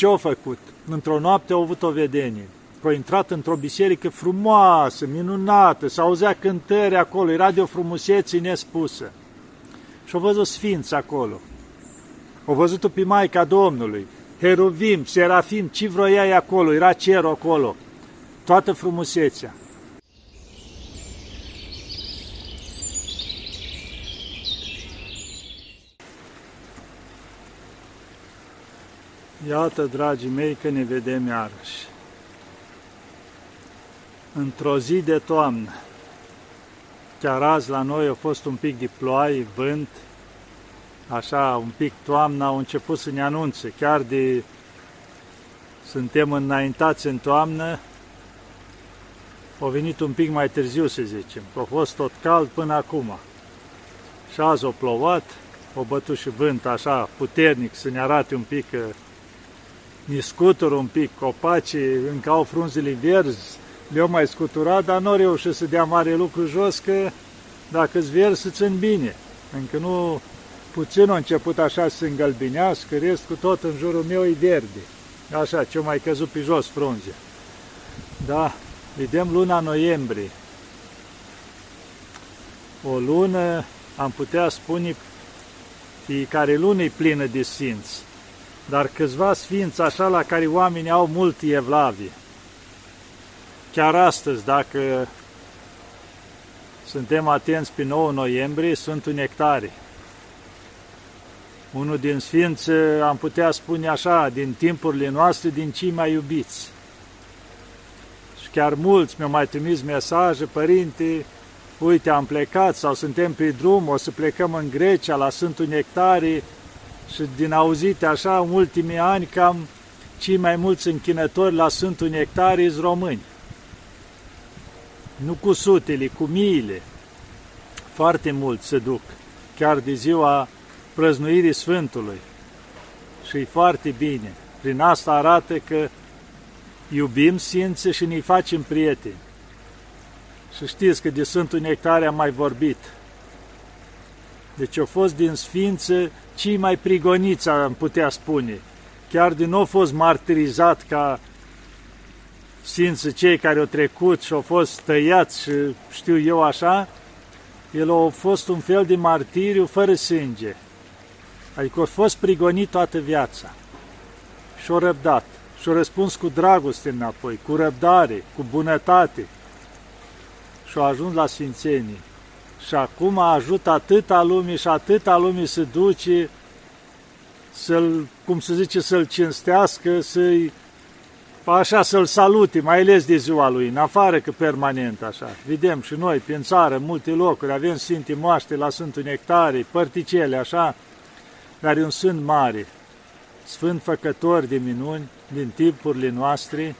Ce au făcut? Într-o noapte au avut o vedenie. Că au intrat într-o biserică frumoasă, minunată, s auzea cântări acolo, era de o frumusețe nespusă. Și au văzut sfinți acolo. Au văzut-o pe Maica Domnului, heruvim, serafim, ce vroiai acolo, era cerul acolo, toată frumusețea. Iată, dragii mei, că ne vedem iarăși. Într-o zi de toamnă, chiar azi la noi a fost un pic de ploaie, vânt, așa, un pic toamna au început să ne anunțe, chiar de suntem înaintați în toamnă, au venit un pic mai târziu, să zicem, a fost tot cald până acum. Și azi o plouat, o bătut și vânt așa puternic să ne arate un pic ni scutură un pic, copacii încă au frunzele verzi, le-au mai scuturat, dar nu au reușit să dea mare lucru jos, că dacă îți verzi, să țin bine. Încă nu puțin a început așa să se îngălbinească, restul tot în jurul meu e verde. Așa, ce mai căzut pe jos frunze. Da, vedem luna noiembrie. O lună, am putea spune, fiecare lună e plină de sfinți dar câțiva sfinți așa la care oamenii au mult evlavie. Chiar astăzi, dacă suntem atenți pe 9 noiembrie, Sfântul Nectare. Unul din sfinți, am putea spune așa, din timpurile noastre, din cei mai iubiți. Și chiar mulți mi-au mai trimis mesaje, părinte, uite, am plecat sau suntem pe drum, o să plecăm în Grecia la Sfântul Nectare, și din auzite așa, în ultimii ani, cam cei mai mulți închinători la Sfântul Nectarii români. Nu cu sutele, cu miile. Foarte mulți se duc, chiar de ziua prăznuirii Sfântului. Și e foarte bine. Prin asta arată că iubim Sfințe și ne facem prieteni. Și știți că de Sfântul Nectare am mai vorbit. Deci au fost din Sfințe cei mai prigoniți, am putea spune. Chiar din nou au fost martirizat ca Sfință cei care au trecut și au fost tăiați și știu eu așa, el a fost un fel de martiriu fără sânge. Adică a fost prigonit toată viața. Și-a răbdat. Și-a răspuns cu dragoste înapoi, cu răbdare, cu bunătate. Și-a ajuns la Sfințenii și acum ajută atâta lume și atâta lume să duce să-l, cum se zice, să-l cinstească, să-i așa să-l salute, mai ales de ziua lui, în afară că permanent așa. Vedem și noi, prin țară, în multe locuri, avem Sfinte Moaște la Sfântul Nectare, părticele, așa, dar e un Sfânt mare, Sfânt făcător de minuni din timpurile noastre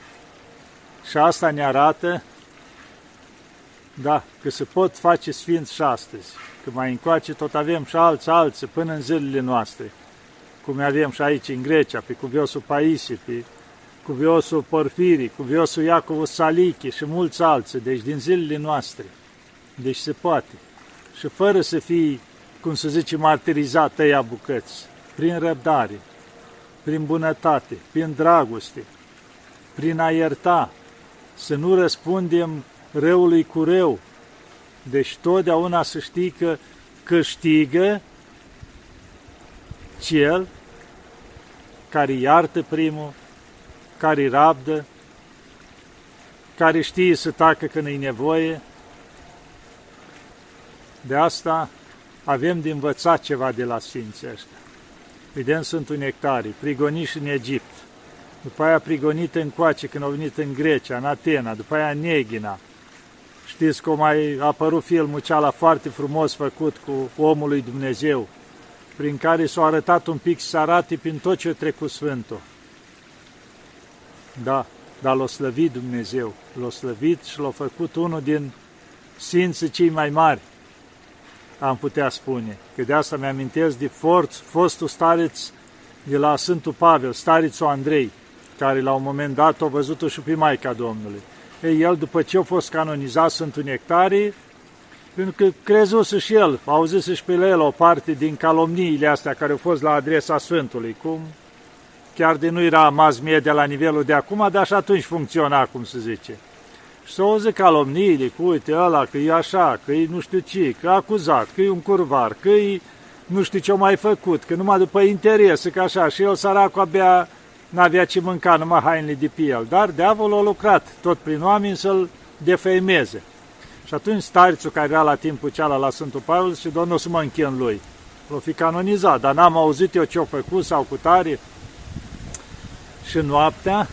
și asta ne arată da, că se pot face sfinți și astăzi, că mai încoace tot avem și alți alții până în zilele noastre, cum avem și aici în Grecia, pe cuviosul Paisie, pe cuviosul Porfiri, cuviosul Iacovul Salichi și mulți alții, deci din zilele noastre. Deci se poate. Și fără să fii, cum să zice, martirizat tăia bucăți, prin răbdare, prin bunătate, prin dragoste, prin a ierta, să nu răspundem răului cu rău. Deci totdeauna să știi că câștigă cel care iartă primul, care rabdă, care știe să tacă când e nevoie. De asta avem de învățat ceva de la Sfinții ăștia. Vedem Sfântul Nectarii, prigoniși în Egipt, după aia prigonit în Coace când au venit în Grecia, în Atena, după aia în Neghina, Știți cum mai a apărut filmul ceala foarte frumos făcut cu omul lui Dumnezeu, prin care s-a arătat un pic să arate prin tot ce a trecut Sfântul. Da, dar l-a slăvit Dumnezeu, l-a slăvit și l-a făcut unul din sfinții cei mai mari, am putea spune. Că de asta mi-amintesc de forț, fostul stareț de la Sfântul Pavel, starețul Andrei, care la un moment dat a văzut-o și pe Maica Domnului. Ei, el, după ce a fost canonizat Sfântul Nectarii, pentru că crezuse și el, auzise și pe el o parte din calomniile astea care au fost la adresa Sfântului, cum? Chiar de nu era mass media la nivelul de acum, dar și atunci funcționa, cum se zice. Și să auzi calomniile, cu uite ăla, că e așa, că e nu știu ce, că e acuzat, că e un curvar, că e nu știu ce-o mai făcut, că numai după interes, că așa, și el săracul abia n-avea ce mânca, numai hainele de pe el. Dar diavolul a lucrat tot prin oameni să-l defeimeze. Și atunci starițul care era la timpul ceala la Sfântul Pavel și Domnul să mă închin lui. L-a fi canonizat, dar n-am auzit eu ce-o făcut sau cu tare. Și noaptea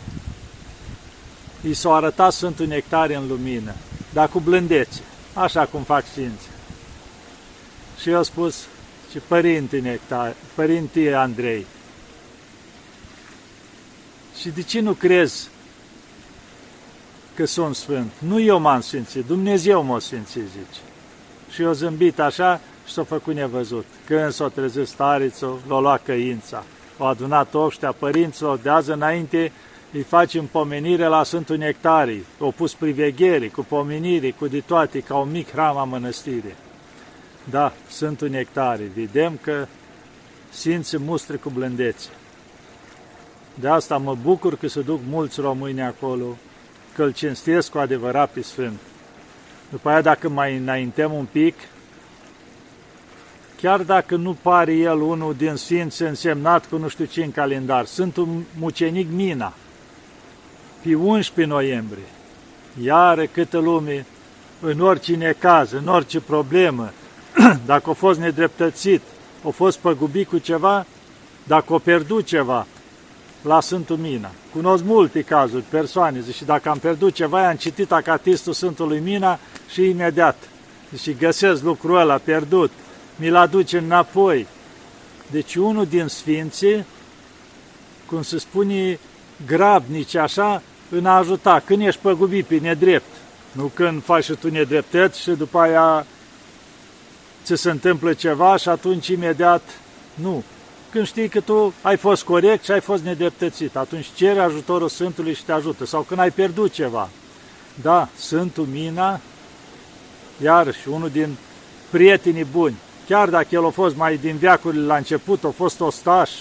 i s-a arătat Sfântul Nectare în lumină, dar cu blândețe, așa cum fac Sfinții. Și eu a spus, și Părinte Nectar, Părinte Andrei, și de ce nu crezi că sunt sfânt? Nu eu m-am sfințit, Dumnezeu m-a sfințit, zice. Și eu zâmbit așa și s-a făcut nevăzut. Când s-a trezit starițul, l-a luat căința. Au adunat oștea părinților, de azi înainte îi facem pomenire la Sfântul Nectarii. Au pus priveghere, cu pomenire, cu de toate, ca un mic hram a mănăstirii. Da, Sfântul Nectarii. Vedem că Sfinții mustre cu blândețe. De asta mă bucur că se duc mulți români acolo, că îl cinstesc cu adevărat pe Sfânt. După aia, dacă mai înaintăm un pic, chiar dacă nu pare el unul din Sfinți însemnat cu nu știu ce în calendar, sunt un mucenic Mina, pe 11 noiembrie, iară câtă lume, în orice necaz, în orice problemă, dacă a fost nedreptățit, a fost păgubit cu ceva, dacă a pierdut ceva, la Sfântul Mina. Cunosc multe cazuri, persoane, și dacă am pierdut ceva, am citit acatistul Sfântului Mina și imediat. Și găsesc lucrul ăla pierdut, mi-l aduce înapoi. Deci unul din sfinții, cum se spune, grabnici așa, în a ajuta, când ești păgubit pe nedrept, nu când faci și tu nedreptăți și după aia ți se întâmplă ceva și atunci imediat nu când știi că tu ai fost corect și ai fost nedreptățit. Atunci cere ajutorul Sfântului și te ajută. Sau când ai pierdut ceva. Da, Sfântul Mina, iarăși unul din prietenii buni, chiar dacă el a fost mai din viacurile la început, a fost ostaș,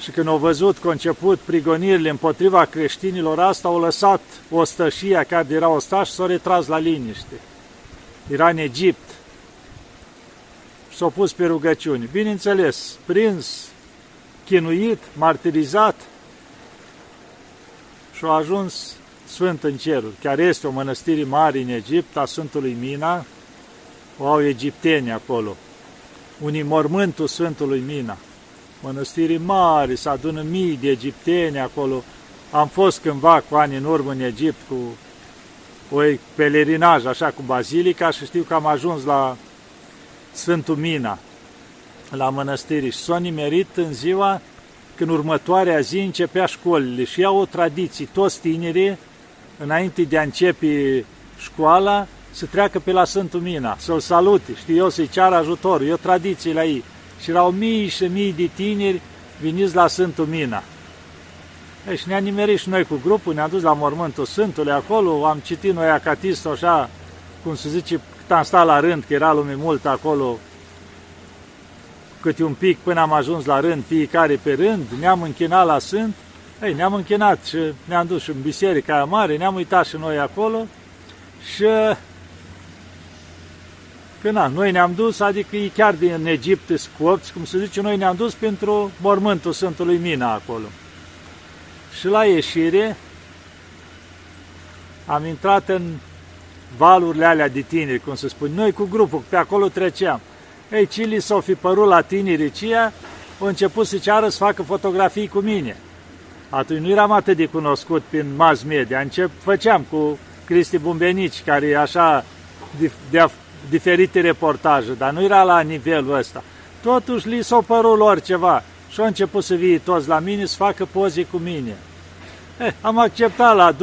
și când au văzut că început prigonirile împotriva creștinilor, asta au lăsat ostășia care era ostaș și s-au retras la liniște. Era în Egipt s-a pus pe rugăciuni. Bineînțeles, prins, chinuit, martirizat și a ajuns Sfânt în cerul. Chiar este o mănăstire mare în Egipt a Sfântului Mina, o au egipteni acolo. Unii mormântul Sfântului Mina. Mănăstiri mari, se adună mii de egipteni acolo. Am fost cândva cu ani în urmă în Egipt cu o pelerinaj așa cu bazilica și știu că am ajuns la Sfântul Mina la mănăstire și s-a nimerit în ziua când următoarea zi începea școlile. Și iau o tradiție, toți tinerii, înainte de a începe școala, să treacă pe la Sfântul Mina, să-l salute, știi eu, să-i ceară ajutor, e o tradiție la ei. Și erau mii și mii de tineri veniți la Sfântul Mina. Ei, și ne-a nimerit și noi cu grupul, ne-am dus la mormântul Sfântului acolo, am citit noi acatistul așa, cum se zice, cât am stat la rând, că era lume mult acolo, câte un pic până am ajuns la rând, fiecare pe rând, ne-am închinat la Sfânt, ei, ne-am închinat și ne-am dus în biserica aia mare, ne-am uitat și noi acolo. Și că na, noi ne-am dus, adică e chiar din Egipt scopți, cum se zice, noi ne-am dus pentru mormântul Sfântului Mina acolo. Și la ieșire am intrat în valurile alea de tineri, cum se spune. Noi cu grupul, pe acolo treceam. Ei, Cili s-au fi părut la tinerii aceia, au început să ceară să facă fotografii cu mine. Atunci nu eram atât de cunoscut prin mass media. Încep, făceam cu Cristi Bumbenici, care e așa de, de diferite reportaje, dar nu era la nivelul ăsta. Totuși li s-au părut lor ceva și au început să vii toți la mine să facă poze cu mine. Eh, am acceptat la 2-3,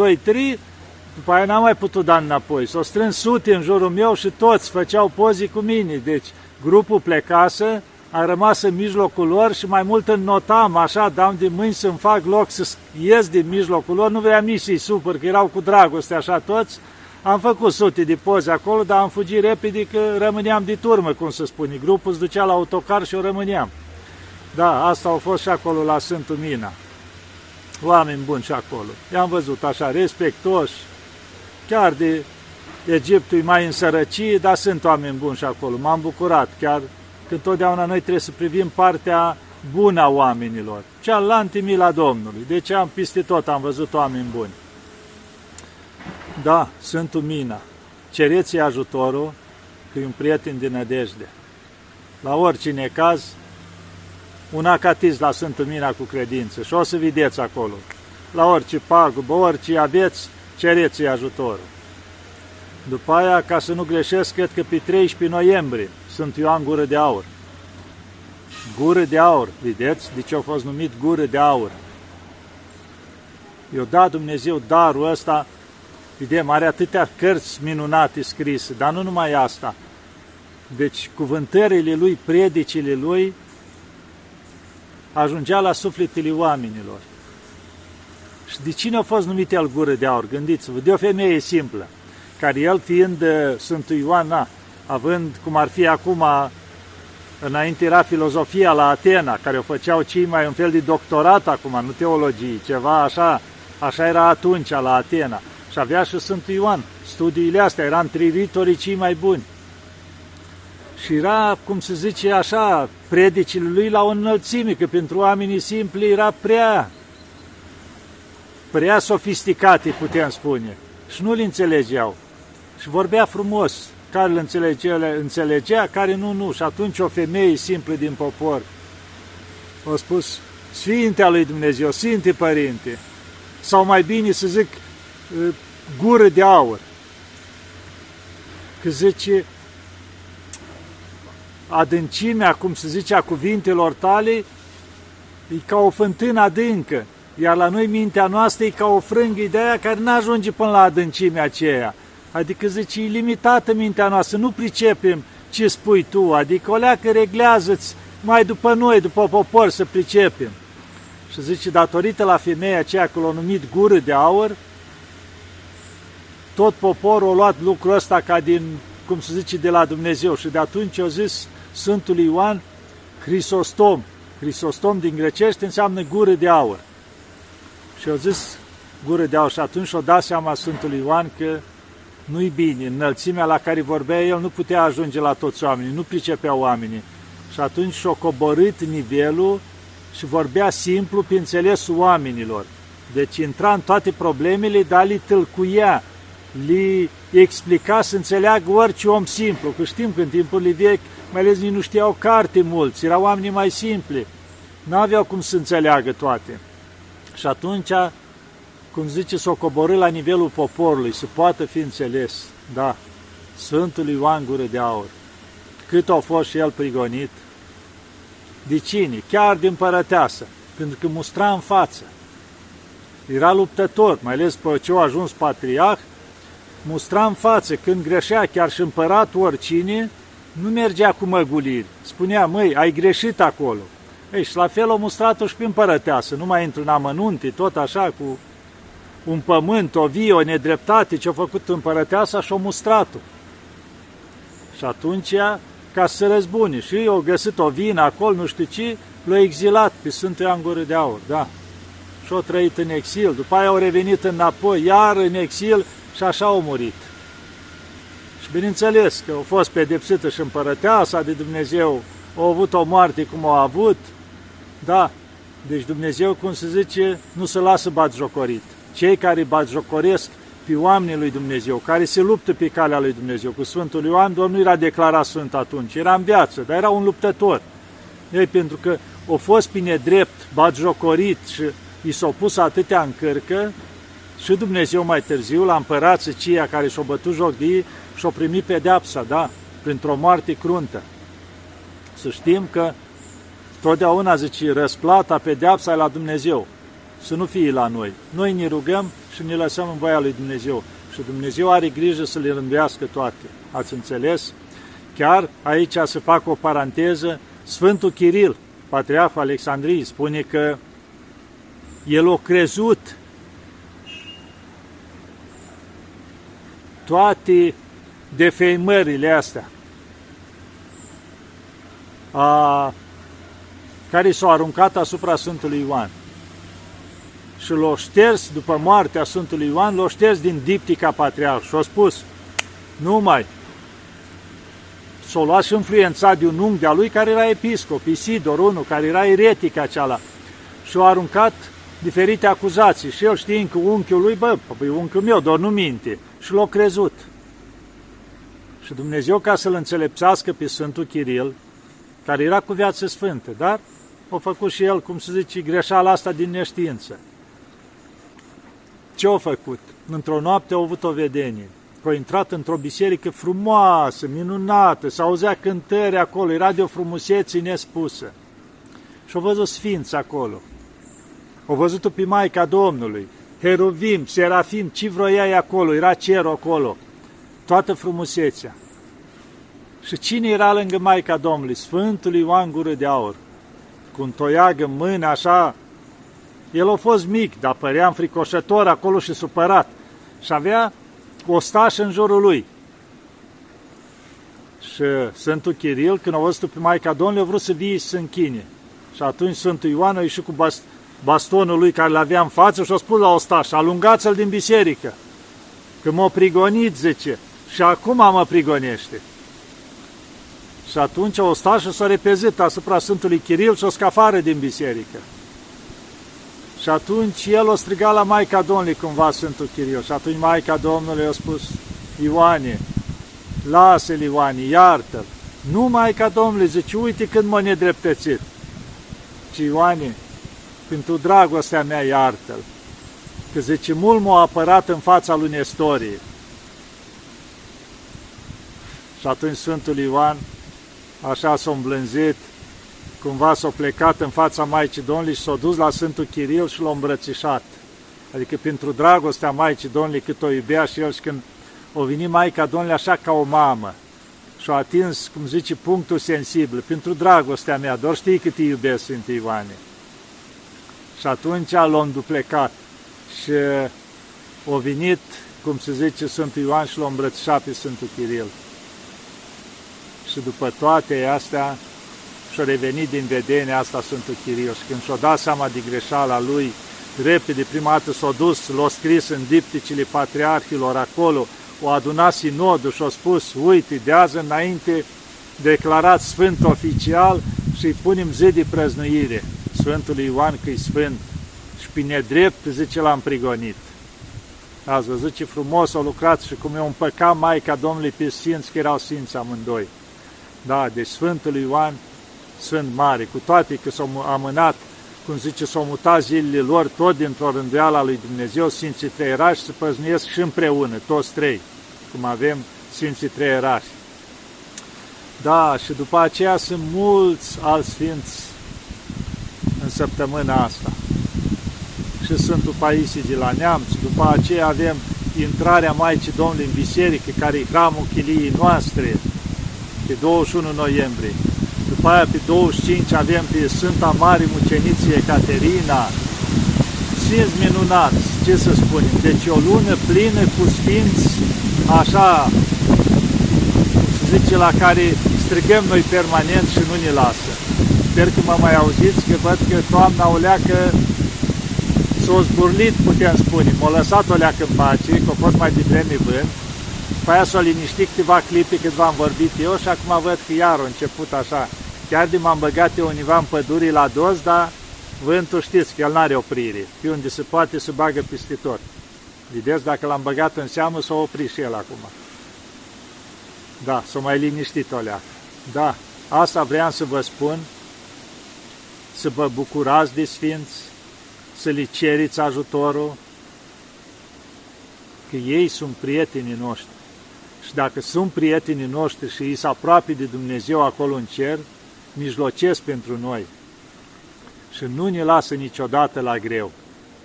după aia n-am mai putut da înapoi. S-au strâns sute în jurul meu și toți făceau pozi cu mine. Deci grupul plecase, a rămas în mijlocul lor și mai mult înnotam, așa, dam din mâini să-mi fac loc să ies din mijlocul lor. Nu vreau nici să-i supăr, că erau cu dragoste așa toți. Am făcut sute de poze acolo, dar am fugit repede că rămâneam de turmă, cum se spune. Grupul se ducea la autocar și o rămâneam. Da, asta au fost și acolo la Sfântul Mina. Oameni buni și acolo. I-am văzut așa, respectoși, chiar de Egiptul e mai însărăcit, dar sunt oameni buni și acolo. M-am bucurat, chiar că totdeauna noi trebuie să privim partea bună a oamenilor. Cealaltă mila Domnului. Deci am peste tot, am văzut oameni buni. Da, sunt Mina. Cereți ajutorul, că e un prieten din nădejde. La oricine caz, un acatiz la Sfântul Mina cu credință și o să vedeți acolo. La orice pagubă, orice aveți, cereți ajutorul. După aia, ca să nu greșesc, cred că pe 13 noiembrie sunt Ioan Gură de Aur. Gură de Aur, vedeți? De ce a fost numit Gură de Aur? I-a dat Dumnezeu darul ăsta, vedem, are atâtea cărți minunate scrise, dar nu numai asta. Deci cuvântările lui, predicile lui, ajungea la sufletele oamenilor. Și de cine a fost numit el gură de aur? Gândiți-vă, de o femeie simplă, care el fiind uh, Sfântul Ioan, na, având cum ar fi acum, înainte era filozofia la Atena, care o făceau cei mai un fel de doctorat acum, nu teologie, ceva așa, așa era atunci la Atena. Și avea și Sfântul Ioan. Studiile astea eran trivitorii cei mai buni. Și era, cum se zice așa, predicile lui la o înălțime, că pentru oamenii simpli era prea, prea sofisticate, putem spune. Și nu-l înțelegeau. Și vorbea frumos. Care îl înțelegea, înțelegea, care nu, nu. Și atunci o femeie simplă din popor a spus, Sfintea lui Dumnezeu, Sfinte Părinte, sau mai bine să zic, gură de aur. Că zice, adâncimea, cum se zice, a cuvintelor tale, e ca o fântână adâncă, iar la noi mintea noastră e ca o frânghă de aia care nu ajunge până la adâncimea aceea. Adică zice, e limitată mintea noastră, nu pricepem ce spui tu, adică o leacă reglează-ți mai după noi, după popor, să pricepem. Și zice, datorită la femeia aceea că l-a numit gură de aur, tot poporul a luat lucrul ăsta ca din, cum se zice, de la Dumnezeu. Și de atunci au zis Sfântul Ioan, Crisostom. Crisostom din grecește înseamnă gură de aur. Și au zis gură de aur și atunci și-o dat seama Sfântul Ioan că nu-i bine, înălțimea la care vorbea el nu putea ajunge la toți oamenii, nu pricepea oamenii. Și atunci și-o coborât nivelul și vorbea simplu pe înțelesul oamenilor. Deci intra în toate problemele, dar li tâlcuia, li explica să înțeleagă orice om simplu, că știm că în timpurile vechi, mai ales nu știau carte mulți, erau oameni mai simpli, nu aveau cum să înțeleagă toate. Și atunci, cum zice, s-o coborâ la nivelul poporului, să poată fi înțeles, da, Sfântul Ioan Gură de Aur, cât a fost și el prigonit, de cine? Chiar din părăteasă, pentru că mustra în față. Era luptător, mai ales pe ce a ajuns patriarh, mustra în față, când greșea chiar și împărat oricine, nu mergea cu măguliri. Spunea, măi, ai greșit acolo. Ei, și la fel o mustrat-o și pe împărăteasă, nu mai intru în amănunte, tot așa, cu un pământ, o vie, o nedreptate, ce-a făcut împărăteasa și o mustrat-o. Și atunci, ca să răzbune, și eu găsit o vină acolo, nu știu ce, l-a exilat pe Sfântul Ioan Gură de Aur, da. Și-a trăit în exil, după aia au revenit înapoi, iar în exil, și așa au murit. Și bineînțeles că au fost pedepsită și împărăteasa de Dumnezeu, au avut o moarte cum au avut, da, deci Dumnezeu, cum se zice, nu se lasă batjocorit. Cei care batjocoresc pe oamenii lui Dumnezeu, care se luptă pe calea lui Dumnezeu. Cu Sfântul Ioan, Domnul nu era declarat Sfânt atunci, era în viață, dar era un luptător. Ei, pentru că o fost pe nedrept, batjocorit și i s-au pus atâtea în cărcă, și Dumnezeu mai târziu, la împărață ceia care și-o bătut joc de ei, și-o primit pedeapsa, da, printr-o moarte cruntă. Să știm că totdeauna zice, răsplata, pedeapsa e la Dumnezeu, să nu fie la noi. Noi ne rugăm și ne lăsăm în voia lui Dumnezeu și Dumnezeu are grijă să le rânduiască toate. Ați înțeles? Chiar aici să fac o paranteză, Sfântul Chiril, Patriarhul Alexandriei, spune că el a crezut toate defeimările astea a care s-au aruncat asupra Sfântului Ioan. Și l-au șters, după moartea Sfântului Ioan, l-au șters din diptica patriarh și au spus, nu mai, s-o luat și influențat de un unghi de-a lui care era episcop, Isidor, unul care era eretic acela, și au aruncat diferite acuzații și el știind că unchiul lui, bă, păi unchiul meu, doar nu minte, și l-a crezut. Și Dumnezeu, ca să-l înțelepțească pe Sfântul Chiril, care era cu viață sfântă, dar a făcut și el, cum se zice, greșeala asta din neștiință. Ce a făcut? Într-o noapte a avut o vedenie că a intrat într-o biserică frumoasă, minunată, s auzea cântări acolo, era de o frumusețe nespusă. Și au văzut sfinți acolo. Au văzut-o pe Maica Domnului, Heruvim, Serafim, ce vroiai acolo, era cerul acolo, toată frumusețea. Și cine era lângă Maica Domnului? Sfântul Ioan Gură de Aur, cu un toiag în mână, așa, el a fost mic, dar părea înfricoșător acolo și supărat. Și avea ostaș în jurul lui. Și Sfântul Chiril, când a văzut pe Maica Domnului, a vrut să vie și să închine. Și atunci Sfântul Ioan a ieșit cu bastonul lui care l-avea în față și a spus la ostaș, alungați-l din biserică, că m-a prigonit, zice, și acum mă prigonește. Și atunci ostașul s-a repezit asupra Sfântului Chiril și o scafară din biserică. Și atunci el o striga la Maica Domnului cumva Sfântul Chiriu. Și atunci Maica Domnului a spus, Ioane, lasă-l Ioane, iartă-l. Nu Maica Domnului, zice, uite când m-a nedreptățit. Ci Ioane, pentru dragostea mea iartă-l. Că zice, mult m-a apărat în fața lui Nestorie. Și atunci Sfântul Ioan așa s-a îmblânzit cumva s-a plecat în fața Maicii Domnului și s-a dus la Sfântul Chiril și l-a îmbrățișat. Adică pentru dragostea Maicii Domnului cât o iubea și el și când o venit Maica Domnului așa ca o mamă și a atins, cum zice, punctul sensibil, pentru dragostea mea, doar știi cât îi iubesc Sfântul Ioane. Și atunci l-a înduplecat și a venit, cum se zice, Sfântul Ioan și l-a îmbrățișat pe Sfântul Chiril. Și după toate astea, și-a revenit din vedenia asta Sfântul Chirios. Când și-a dat seama de greșeala lui, repede, prima dată s-a dus, l-a scris în dipticile patriarhilor acolo, o adunat sinodul și a spus, uite, de azi înainte declarat sfânt oficial și îi punem zi de prăznuire. Sfântul Ioan că e sfânt și pe nedrept, zice, l-am prigonit. Ați văzut ce frumos au lucrat și cum e un păcat Maica Domnului pe Sfinți, că erau Sfinți amândoi. Da, deci Sfântul Ioan Sfânt Mare, cu toate că s-au amânat, cum zice, s-au mutat zilele lor tot dintr-o rânduială a lui Dumnezeu, Sfinții Trei Erași se păznuiesc și împreună, toți trei, cum avem Sfinții Trei Erași. Da, și după aceea sunt mulți alți Sfinți în săptămâna asta. Și Sfântul Paisie de la Neamț, după aceea avem intrarea Maicii Domnului în biserică, care e hramul chiliei noastre, pe 21 noiembrie. După aia pe 25 avem pe Sfânta Mare Muceniție Ecaterina, Sfinți minunați, ce să spunem, deci o lună plină cu sfinți, așa, se zice, la care strigăm noi permanent și nu ne lasă. Sper că mă mai auziți, că văd că toamna o leacă s-a zburlit, putem spune, m-a lăsat o leacă în pace, că a fost mai devreme vânt, după aia s-a liniștit câteva clipe cât v-am vorbit eu și acum văd că iar a început așa Chiar de m-am băgat eu univa în pădurii la dos, dar vântul știți că el n-are oprire. Pe unde se poate se bagă peste tot. Vedeți, dacă l-am băgat în seamă, s-a oprit și el acum. Da, s-a mai liniștit o leacă. Da, asta vreau să vă spun, să vă bucurați de Sfinți, să le ceriți ajutorul, că ei sunt prietenii noștri. Și dacă sunt prietenii noștri și ei sunt aproape de Dumnezeu acolo în cer, mijlocesc pentru noi și nu ne lasă niciodată la greu.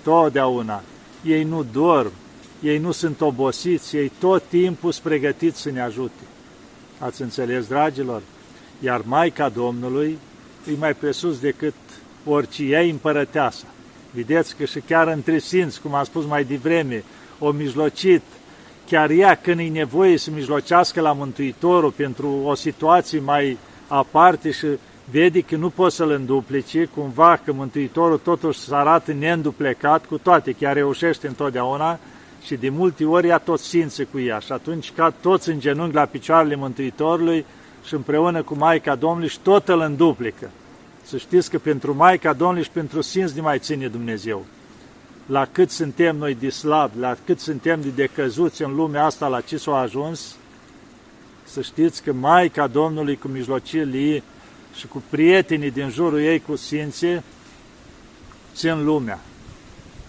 Totdeauna. Ei nu dorm, ei nu sunt obosiți, ei tot timpul sunt pregătiți să ne ajute. Ați înțeles, dragilor? Iar Maica Domnului e mai presus decât orice ea împărăteasă. Vedeți că și chiar între sfinți, cum am spus mai devreme, o mijlocit, chiar ea când e nevoie să mijlocească la Mântuitorul pentru o situație mai aparte și vede că nu poți să-l înduplice, cumva că Mântuitorul totuși să arată neînduplecat, cu toate, chiar reușește întotdeauna și de multe ori ea tot simțe cu ea și atunci ca toți în genunchi la picioarele Mântuitorului și împreună cu Maica Domnului și tot îl înduplică. Să știți că pentru Maica Domnului și pentru Sfinți ne mai ține Dumnezeu. La cât suntem noi de slab, la cât suntem de decăzuți în lumea asta, la ce s-a ajuns, să știți că Maica Domnului cu mijlociile ei și cu prietenii din jurul ei, cu Sfinții, țin lumea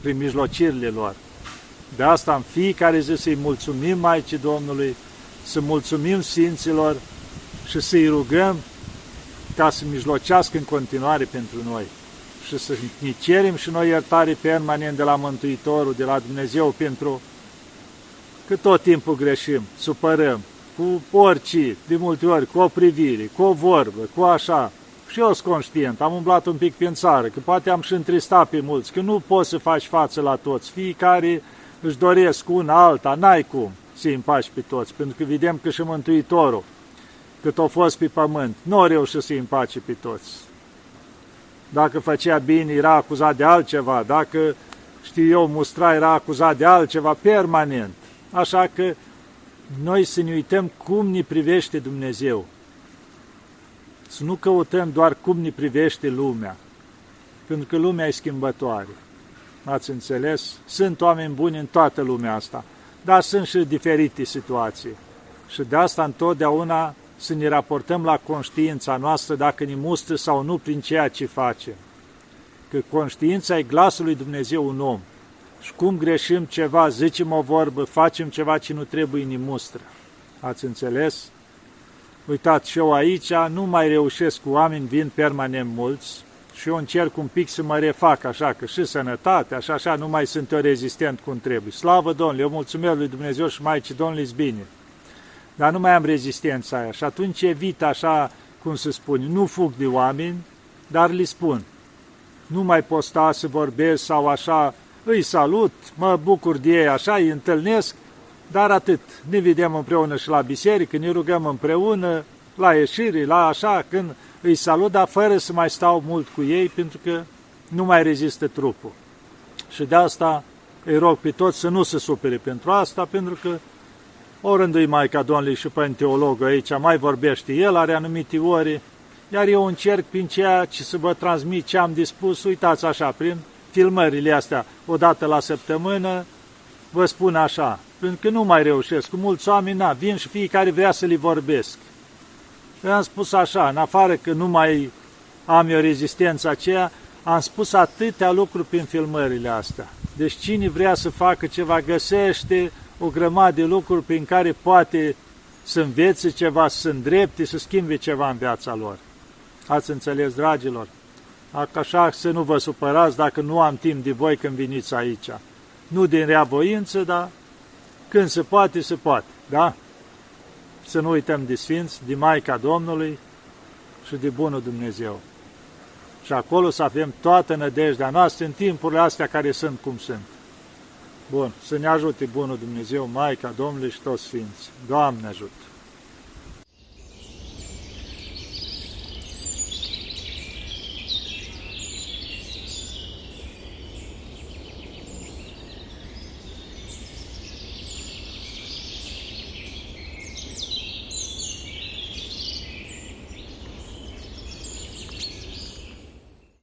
prin mijlocirile lor. De asta în fiecare zi să-i mulțumim Maicii Domnului, să mulțumim Sfinților și să-i rugăm ca să mijlocească în continuare pentru noi și să ne cerem și noi iertare permanent de la Mântuitorul, de la Dumnezeu pentru că tot timpul greșim, supărăm, cu orice, de multe ori, cu o privire, cu o vorbă, cu așa. Și eu sunt conștient, am umblat un pic prin țară, că poate am și întristat pe mulți, că nu poți să faci față la toți. Fiecare își doresc una alta, n-ai cum să-i împaci pe toți, pentru că vedem că și Mântuitorul, cât a fost pe pământ, nu a reușit să-i împace pe toți. Dacă făcea bine, era acuzat de altceva, dacă, știu eu, mustra, era acuzat de altceva permanent. Așa că noi să ne uităm cum ne privește Dumnezeu. Să nu căutăm doar cum ne privește lumea, pentru că lumea e schimbătoare. Ați înțeles? Sunt oameni buni în toată lumea asta, dar sunt și diferite situații. Și de asta întotdeauna să ne raportăm la conștiința noastră dacă ne mustră sau nu prin ceea ce facem. Că conștiința e glasul lui Dumnezeu un om. Și cum greșim ceva, zicem o vorbă, facem ceva ce nu trebuie, ne mustră. Ați înțeles? Uitați, și eu aici nu mai reușesc cu oameni, vin permanent mulți, și eu încerc un pic să mă refac așa, că și sănătate, așa, așa, nu mai sunt eu rezistent cum trebuie. Slavă Domnului, eu mulțumesc lui Dumnezeu și Maicii Domnului bine. Dar nu mai am rezistența aia și atunci evit așa, cum se spune, nu fug de oameni, dar le spun. Nu mai posta să vorbesc sau așa, îi salut, mă bucur de ei, așa, îi întâlnesc, dar atât. Ne vedem împreună și la biserică, ne rugăm împreună, la ieșiri, la așa, când îi salut, dar fără să mai stau mult cu ei, pentru că nu mai rezistă trupul. Și de asta îi rog pe toți să nu se supere pentru asta, pentru că rândui Maica Domnului și pe teolog aici, mai vorbește el, are anumite ori, iar eu încerc prin ceea ce să vă transmit ce am dispus, uitați așa, prin filmările astea, o dată la săptămână, vă spun așa, pentru că nu mai reușesc, cu mulți oameni, na, vin și fiecare vrea să li vorbesc. Eu am spus așa, în afară că nu mai am eu rezistența aceea, am spus atâtea lucruri prin filmările astea. Deci cine vrea să facă ceva, găsește o grămadă de lucruri prin care poate să învețe ceva, să îndrepte, să schimbe ceva în viața lor. Ați înțeles, dragilor? Așa să nu vă supărați dacă nu am timp de voi când veniți aici. Nu din rea voință, dar când se poate, se poate. Da? Să nu uităm de Sfinți, de Maica Domnului și de Bunul Dumnezeu. Și acolo să avem toată nădejdea noastră în timpurile astea care sunt cum sunt. Bun, să ne ajute Bunul Dumnezeu, Maica Domnului și toți Sfinți. Doamne ajută!